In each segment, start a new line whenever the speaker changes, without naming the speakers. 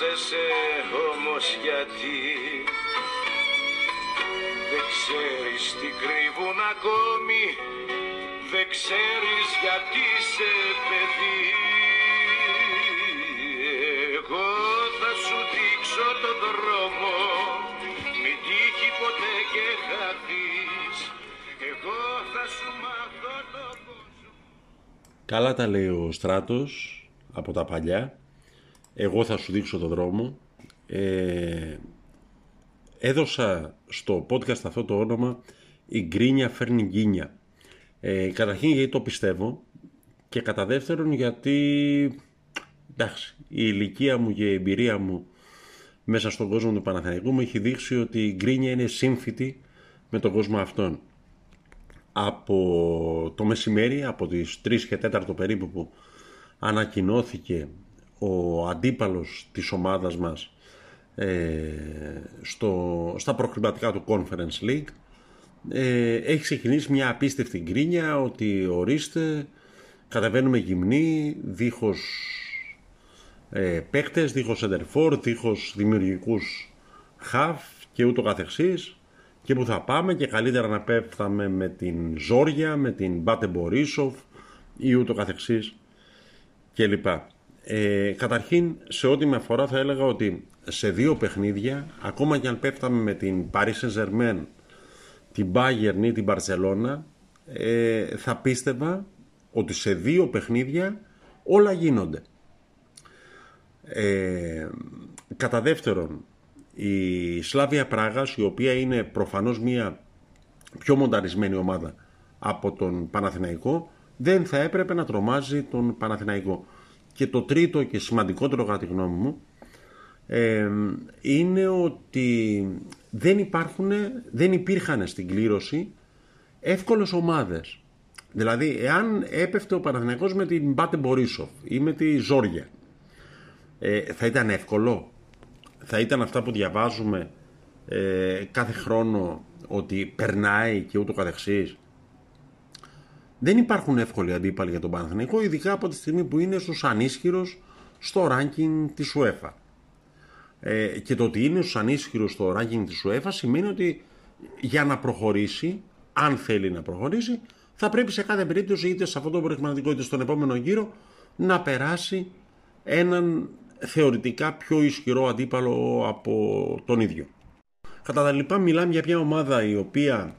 βιάζεσαι όμως γιατί Δεν ξέρεις τι κρύβουν ακόμη Δεν ξέρεις γιατί σε παιδί Εγώ θα σου δείξω το δρόμο Μην τύχει ποτέ και χαθείς Εγώ θα σου μάθω το κόσμο
Καλά τα λέει ο Στράτος από τα παλιά. Εγώ θα σου δείξω το δρόμο. Ε, έδωσα στο podcast αυτό το όνομα «Η γκρίνια φέρνει γκίνια». Ε, καταρχήν γιατί το πιστεύω και κατά δεύτερον γιατί εντάξει, η ηλικία μου και η εμπειρία μου μέσα στον κόσμο του Παναθηναϊκού μου έχει δείξει ότι η γκρίνια είναι σύμφυτη με τον κόσμο αυτόν από το μεσημέρι, από τις 3 και 4 περίπου που ανακοινώθηκε ο αντίπαλος της ομάδας μας ε, στο, στα προκριματικά του Conference League ε, έχει ξεκινήσει μια απίστευτη γκρίνια ότι ορίστε κατεβαίνουμε γυμνοί δίχως ε, παίκτες, δίχως εντερφόρ, δίχως δημιουργικούς χαφ και ούτω καθεξής και που θα πάμε και καλύτερα να πέφταμε με την Ζόρια, με την Μπάτε Μπορίσοφ ή ούτω καθεξής και λοιπά. Ε, καταρχήν, σε ό,τι με αφορά θα έλεγα ότι σε δύο παιχνίδια, ακόμα και αν πέφταμε με την Paris Saint-Germain, την Bayern ή την Barcelona, ε, θα πίστευα ότι σε δύο παιχνίδια όλα γίνονται. Ε, κατά δεύτερον, η Σλάβια Πράγας, η οποία είναι προφανώς μια πιο μονταρισμένη ομάδα από τον Παναθηναϊκό, δεν θα έπρεπε να τρομάζει τον Παναθηναϊκό. Και το τρίτο και σημαντικότερο κατά τη γνώμη μου ε, είναι ότι δεν, υπάρχουν, δεν υπήρχαν στην κλήρωση εύκολες ομάδες. Δηλαδή, εάν έπεφτε ο Παναθηναϊκός με την Μπάτε Μπορίσοφ ή με τη Ζόρια, ε, θα ήταν εύκολο; Θα ήταν αυτά που διαβάζουμε ε, κάθε χρόνο ότι περνάει και ούτω καθεξής; Δεν υπάρχουν εύκολοι αντίπαλοι για τον Παναθηναϊκό, ειδικά από τη στιγμή που είναι στους ανίσχυρος στο ranking της UEFA. Ε, και το ότι είναι στους ανίσχυρος στο ranking της UEFA σημαίνει ότι για να προχωρήσει, αν θέλει να προχωρήσει, θα πρέπει σε κάθε περίπτωση είτε σε αυτό το προηγουματικό είτε στον επόμενο γύρο να περάσει έναν θεωρητικά πιο ισχυρό αντίπαλο από τον ίδιο. Κατά τα λοιπά μιλάμε για μια ομάδα η οποία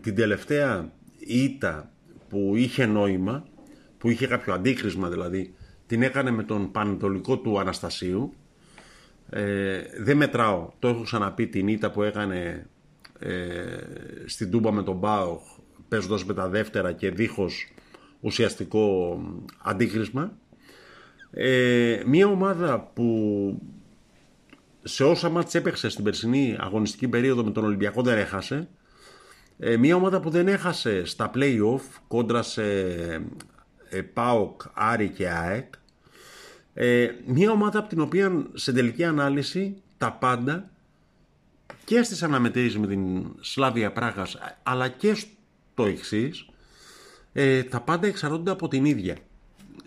την τελευταία ήττα που είχε νόημα, που είχε κάποιο αντίκρισμα δηλαδή, την έκανε με τον πανετολικό του Αναστασίου. Ε, δεν μετράω, το έχω ξαναπεί την ήττα που έκανε ε, στην Τούμπα με τον Μπάοχ παίζοντας με τα δεύτερα και δίχως ουσιαστικό αντίκρισμα ε, μια ομάδα που σε όσα μάτς έπαιξε στην περσινή αγωνιστική περίοδο με τον Ολυμπιακό δεν έχασε. Ε, μια ομάδα που δεν έχασε στα play-off κόντρα σε ε, ΠΑΟΚ, Άρη και ΑΕΚ. Ε, μια ομάδα από την οποία σε τελική ανάλυση τα πάντα και στις αναμετρήσεις με την Σλάβια Πράγας αλλά και στο εξής, ε, τα πάντα εξαρτώνται από την ίδια.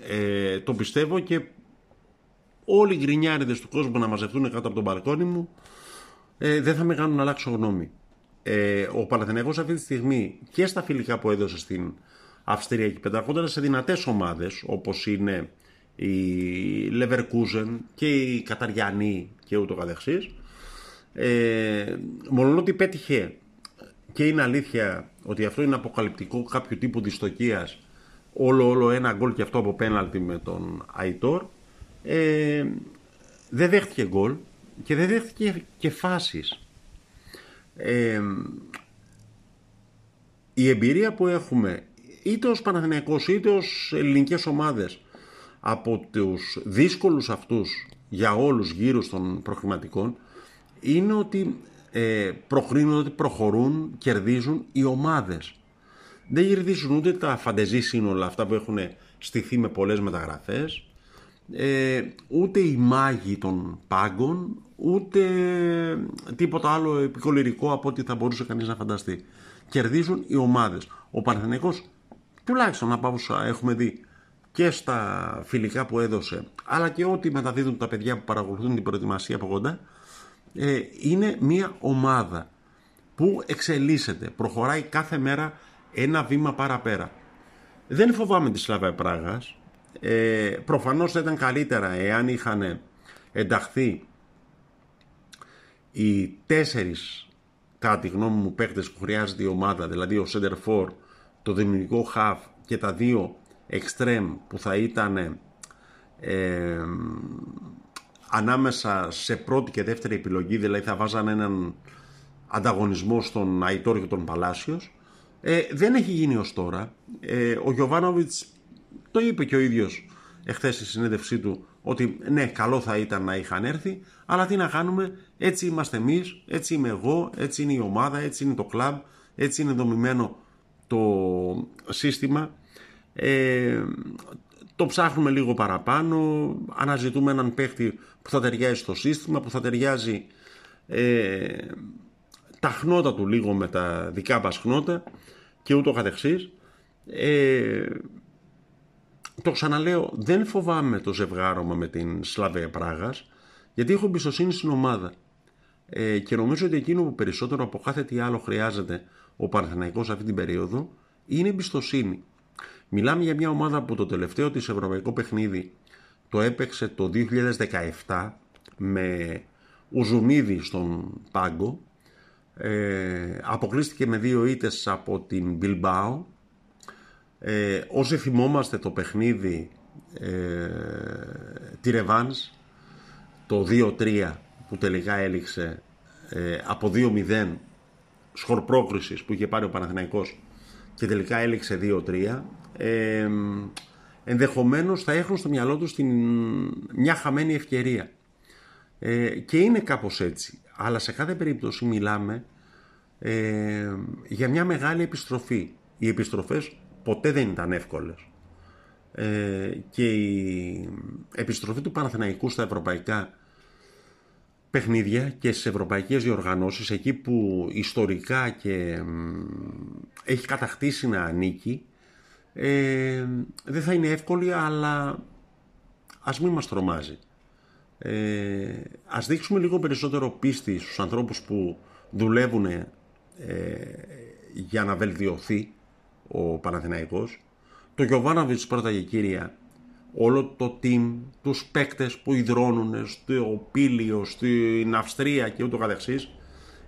Ε, το πιστεύω και όλοι οι γκρινιάριδες του κόσμου να μαζευτούν κάτω από τον μπαλκόνι μου ε, δεν θα με κάνουν να αλλάξω γνώμη. Ε, ο Παναθηναϊκός αυτή τη στιγμή και στα φιλικά που έδωσε στην Αυστρία και πενταρχόντας σε δυνατές ομάδες όπως είναι η Leverkusen και η Καταριανή και ούτω καθεξής ε, μόνο ότι πέτυχε και είναι αλήθεια ότι αυτό είναι αποκαλυπτικό κάποιου τύπου δυστοκίας όλο όλο ένα γκολ και αυτό από πέναλτι με τον Αϊτόρ ε, δεν δέχτηκε γκολ και δεν δέχτηκε και φάσεις ε, η εμπειρία που έχουμε είτε ως Παναθηναϊκός είτε ως ελληνικές ομάδες από τους δύσκολους αυτούς για όλους γύρω των προχρηματικών είναι ότι ε, ότι προχωρούν, κερδίζουν οι ομάδες. Δεν γυρδίζουν ούτε τα φαντεζή σύνολα αυτά που έχουν στηθεί με πολλές μεταγραφές ε, ούτε οι μάγοι των πάγκων ούτε τίποτα άλλο επικολυρικό από ό,τι θα μπορούσε κανείς να φανταστεί. Κερδίζουν οι ομάδες. Ο Παναθηναϊκός τουλάχιστον από όσα έχουμε δει και στα φιλικά που έδωσε αλλά και ό,τι μεταδίδουν τα παιδιά που παρακολουθούν την προετοιμασία από κοντά ε, είναι μια ομάδα που εξελίσσεται, προχωράει κάθε μέρα ένα βήμα παραπέρα. Δεν φοβάμαι τη Σλάβα Πράγας. Ε, προφανώς θα ήταν καλύτερα εάν είχαν ενταχθεί οι τέσσερις κατά τη γνώμη μου παίκτες που χρειάζεται η ομάδα, δηλαδή ο Center For, το δημιουργικό Half και τα δύο Extreme που θα ήταν ε, ανάμεσα σε πρώτη και δεύτερη επιλογή, δηλαδή θα βάζαν έναν ανταγωνισμό στον Αϊτόρ και τον Παλάσιος. Ε, δεν έχει γίνει ως τώρα. Ε, ο Γιωβάνοβιτς το είπε και ο ίδιος εχθές στη συνέντευξή του ότι ναι καλό θα ήταν να είχαν έρθει αλλά τι να κάνουμε έτσι είμαστε εμείς, έτσι είμαι εγώ, έτσι είναι η ομάδα, έτσι είναι το κλαμπ, έτσι είναι δομημένο το σύστημα. Ε, το ψάχνουμε λίγο παραπάνω αναζητούμε έναν παίχτη που θα ταιριάζει στο σύστημα που θα ταιριάζει ε, τα χνότα του λίγο με τα δικά μας χνότα και ούτω καθεξής. Ε, το ξαναλέω δεν φοβάμαι το ζευγάρωμα με την Σλαβία Πράγας γιατί έχω εμπιστοσύνη στην ομάδα. Ε, και νομίζω ότι εκείνο που περισσότερο από κάθε τι άλλο χρειάζεται ο Παναθηναϊκός αυτή την περίοδο είναι εμπιστοσύνη. Μιλάμε για μια ομάδα που το τελευταίο της ευρωπαϊκό παιχνίδι το έπαιξε το 2017 με Ουζουνίδη στον πάγκο. Ε, αποκλείστηκε με δύο ήτες από την Bilbao ε, όσοι θυμόμαστε το παιχνίδι ε, τη Ρεβάνς το 2-3 που τελικά έληξε ε, από 2-0 σχορ που είχε πάρει ο Παναθηναϊκός και τελικά έληξε 2-3 ε, ενδεχομένως θα έχουν στο μυαλό τους την, μια χαμένη ευκαιρία ε, και είναι κάπως έτσι αλλά σε κάθε περίπτωση μιλάμε ε, για μια μεγάλη επιστροφή. Οι επιστροφές ποτέ δεν ήταν εύκολες. Ε, και η επιστροφή του Παναθηναϊκού στα ευρωπαϊκά παιχνίδια και στις ευρωπαϊκές διοργανώσεις εκεί που ιστορικά και έχει κατακτήσει να ανήκει ε, δεν θα είναι εύκολη αλλά ας μην μας τρομάζει. Ε, ας δείξουμε λίγο περισσότερο πίστη στους ανθρώπους που δουλεύουν ε, για να βελτιωθεί ο Παναθηναϊκός. Το Γιωβάναβιτς πρώτα και κύρια, όλο το team, τους παίκτες που υδρώνουν στο Πήλιο, στην Αυστρία και ούτω καθεξής,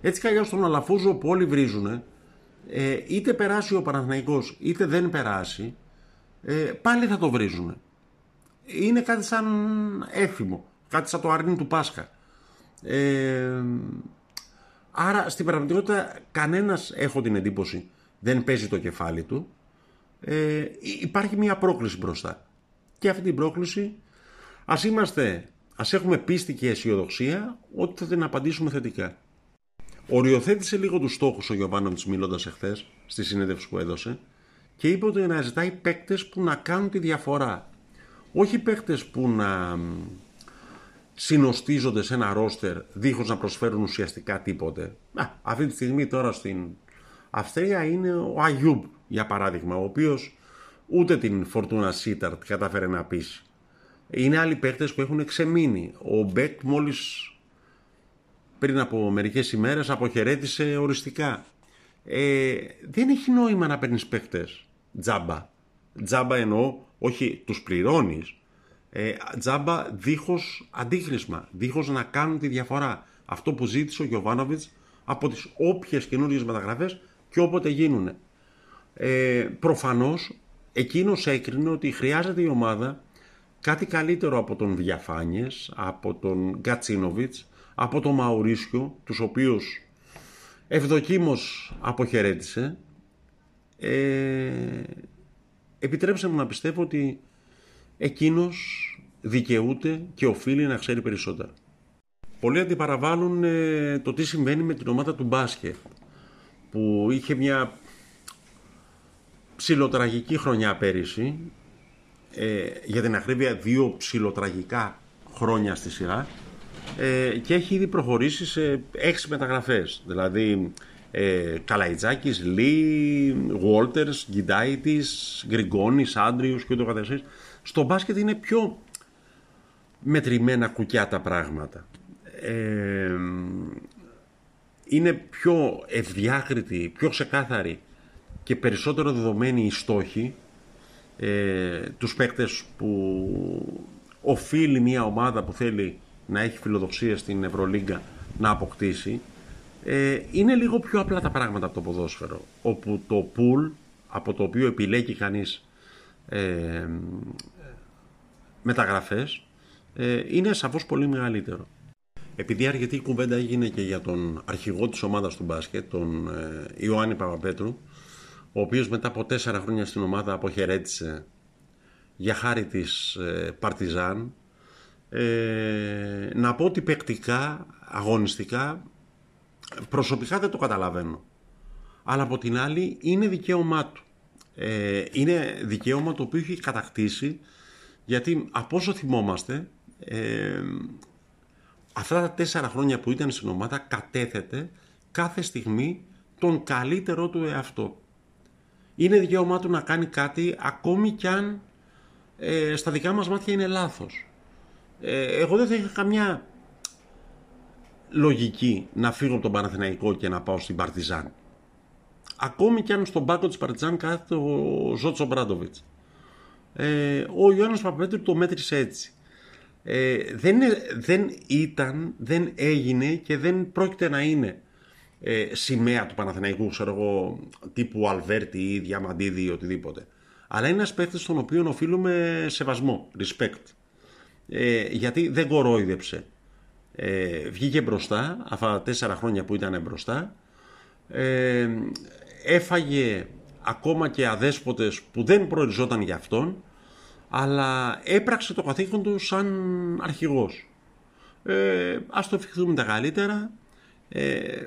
έτσι κι αλλιώς τον Αλαφούζο που όλοι βρίζουν, ε, είτε περάσει ο Παναθηναϊκός είτε δεν περάσει, ε, πάλι θα το βρίζουν. Είναι κάτι σαν έφημο. Κάτι σαν το αρνί του Πάσχα. Ε, άρα στην πραγματικότητα κανένας έχω την εντύπωση δεν παίζει το κεφάλι του. Ε, υπάρχει μια πρόκληση μπροστά. Και αυτή την πρόκληση ας είμαστε, ας έχουμε πίστη και αισιοδοξία ότι θα την απαντήσουμε θετικά. Οριοθέτησε λίγο τους στόχους ο Γιωβάνοβιτς μιλώντας εχθές στη συνέντευξη που έδωσε και είπε ότι να ζητάει παίκτες που να κάνουν τη διαφορά. Όχι παίκτες που να συνωστίζονται σε ένα ρόστερ δίχως να προσφέρουν ουσιαστικά τίποτε. Α, αυτή τη στιγμή τώρα στην Αυστρία είναι ο Αγιούμπ για παράδειγμα, ο οποίος ούτε την Φορτούνα Σίταρτ κατάφερε να πείσει. Είναι άλλοι παίκτες που έχουν ξεμείνει. Ο Μπεκ μόλις πριν από μερικές ημέρες αποχαιρέτησε οριστικά. Ε, δεν έχει νόημα να παίρνεις παίκτες τζάμπα. Τζάμπα εννοώ, όχι τους πληρώνεις, ε, τζάμπα δίχως αντίχρησμα, δίχως να κάνουν τη διαφορά. Αυτό που ζήτησε ο Γιωβάνοβιτς από τις όποιες καινούργιες μεταγραφές και όποτε γίνουν. Ε, προφανώς εκείνος έκρινε ότι χρειάζεται η ομάδα κάτι καλύτερο από τον Διαφάνιες, από τον Γκατσίνοβιτς, από τον Μαουρίσιο, τους οποίους ευδοκίμως αποχαιρέτησε. Ε, επιτρέψτε μου να πιστεύω ότι εκείνος δικαιούται και οφείλει να ξέρει περισσότερα. Πολλοί αντιπαραβάλλουν ε, το τι συμβαίνει με την ομάδα του μπάσκετ που είχε μια ψιλοτραγική χρονιά πέρυσι ε, για την ακρίβεια δύο ψιλοτραγικά χρόνια στη σειρά ε, και έχει ήδη προχωρήσει σε έξι μεταγραφές δηλαδή Ε, Καλαϊτζάκης, Λί, Βόλτερς, Γκιντάιτης, Γκριγκόνης, Άντριους και ούτω καθεσής. Στο μπάσκετ είναι πιο μετρημένα κουκιά τα πράγματα. Ε, είναι πιο ευδιάκριτη, πιο ξεκάθαρη και περισσότερο δεδομένη οι στόχοι ε, τους παίκτες που οφείλει μια ομάδα που θέλει να έχει φιλοδοξία στην Ευρωλίγκα να αποκτήσει ε, είναι λίγο πιο απλά τα πράγματα από το ποδόσφαιρο όπου το πουλ από το οποίο επιλέγει κανείς ε, μεταγραφές ε, είναι σαφώς πολύ μεγαλύτερο. Επειδή αρκετή κουβέντα έγινε και για τον αρχηγό της ομάδας του μπάσκετ, τον ε, Ιωάννη Παπαπέτρου, ο οποίος μετά από τέσσερα χρόνια στην ομάδα αποχαιρέτησε για χάρη της ε, Παρτιζάν, ε, να πω ότι παικτικά, αγωνιστικά, προσωπικά δεν το καταλαβαίνω. Αλλά από την άλλη είναι δικαίωμά του. Ε, είναι δικαίωμα το οποίο έχει κατακτήσει γιατί από όσο θυμόμαστε ε, αυτά τα τέσσερα χρόνια που ήταν στην ομάδα κατέθετε κάθε στιγμή τον καλύτερό του εαυτό. Είναι δικαίωμά του να κάνει κάτι ακόμη κι αν ε, στα δικά μας μάτια είναι λάθος. Ε, εγώ δεν θα είχα καμιά λογική να φύγω από τον Παναθηναϊκό και να πάω στην Παρτιζάν. Ακόμη κι αν στον πάκο της Παρτιζάν κάθεται ο Ζότσο Μπράντοβιτς. Ε, ο Ιωάννης Παπαπέτρου το μέτρησε έτσι. Ε, δεν, δεν ήταν, δεν έγινε και δεν πρόκειται να είναι ε, σημαία του Παναθηναϊκού, ξέρω εγώ, τύπου Αλβέρτη ή Διαμαντίδη ή οτιδήποτε. Αλλά είναι ένας παίκτης στον οποίο οφείλουμε σεβασμό, respect. Ε, γιατί δεν κορόιδεψε. Ε, βγήκε μπροστά, αυτά τα τέσσερα χρόνια που ήταν μπροστά. Ε, έφαγε ακόμα και αδέσποτες που δεν προοριζόταν για αυτόν, αλλά έπραξε το καθήκον του σαν αρχηγός. Ε, ας το ευχηθούμε τα καλύτερα. Ε,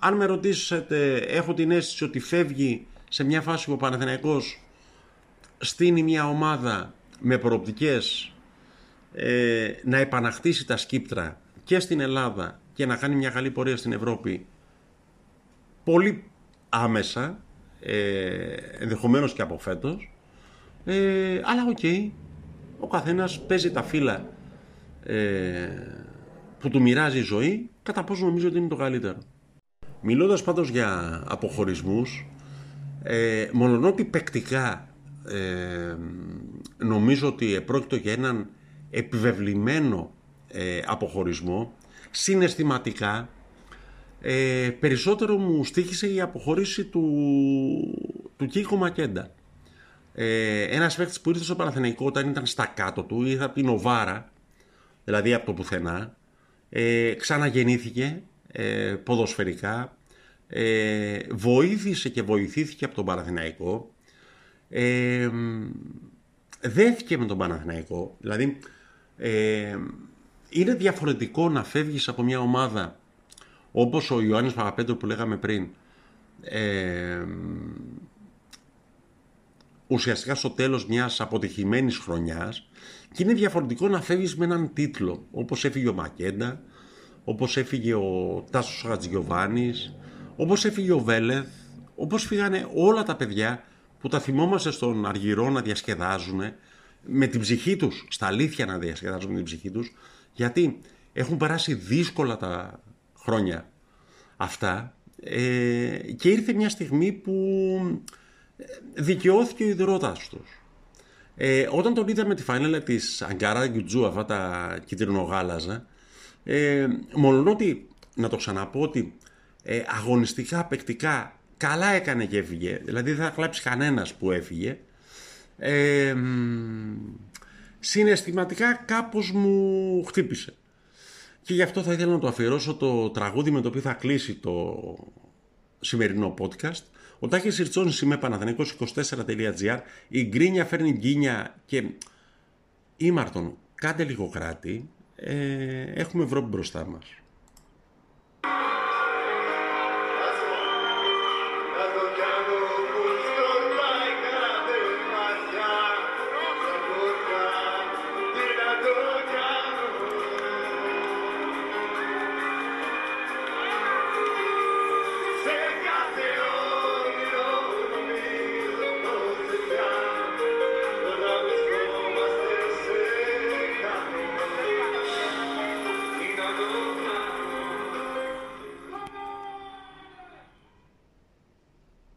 αν με ρωτήσετε, έχω την αίσθηση ότι φεύγει σε μια φάση που ο Παναθηναϊκός στήνει μια ομάδα με προοπτικές ε, να επανακτήσει τα σκήπτρα και στην Ελλάδα και να κάνει μια καλή πορεία στην Ευρώπη πολύ άμεσα, ε, ενδεχομένως και από φέτος, ε, αλλά οκ, ο καθένας παίζει τα φύλλα ε, που του μοιράζει η ζωή, κατά πόσο νομίζω ότι είναι το καλύτερο. Μιλώντας πάντως για αποχωρισμούς, ε, μολονότι παικτικά ε, νομίζω ότι επρόκειτο για έναν επιβεβλημένο ε, αποχωρισμό, συναισθηματικά ε, περισσότερο μου στήχησε η αποχώρηση του, του Κίκο Μακέντα. Ε, ένας παίκτης που ήρθε στο Παναθηναϊκό όταν ήταν στα κάτω του, ήρθε από την Οβάρα, δηλαδή από το πουθενά, ε, ξαναγεννήθηκε ε, ποδοσφαιρικά, ε, βοήθησε και βοηθήθηκε από τον Παναθηναϊκό, ε, δέθηκε με τον Παναθηναϊκό, δηλαδή ε, είναι διαφορετικό να φεύγεις από μια ομάδα όπως ο Ιωάννης Παπαπέτρου που λέγαμε πριν ε, ουσιαστικά στο τέλος μιας αποτυχημένης χρονιάς και είναι διαφορετικό να φεύγεις με έναν τίτλο όπως έφυγε ο Μακέντα όπως έφυγε ο Τάσος Χατζηγιοβάνης όπως έφυγε ο Βέλεθ όπως φύγανε όλα τα παιδιά που τα θυμόμαστε στον Αργυρό να διασκεδάζουν με την ψυχή τους, στα αλήθεια να διασκεδάζουν με την ψυχή τους γιατί έχουν περάσει δύσκολα τα χρόνια αυτά ε, και ήρθε μια στιγμή που ε, δικαιώθηκε ο ιδρώτας τους. Ε, όταν τον είδαμε τη φανέλα της Αγκάρα Γκουτζού, αυτά τα κυτρινογάλαζα, ε, μόνο ότι, να το ξαναπώ ότι ε, αγωνιστικά, παικτικά, καλά έκανε και έφυγε. Δηλαδή δεν θα κλάψει κανένας που έφυγε. Ε, συναισθηματικά κάπως μου χτύπησε. Και γι' αυτό θα ήθελα να το αφιερώσω το τραγούδι με το οποίο θα κλείσει το σημερινό podcast. Ο Τάκης Ιρτσόνης είμαι παναθηναϊκός24.gr Η γκρίνια φέρνει γκίνια και ήμαρτον κάντε λίγο κράτη. Ε, έχουμε Ευρώπη μπροστά μας.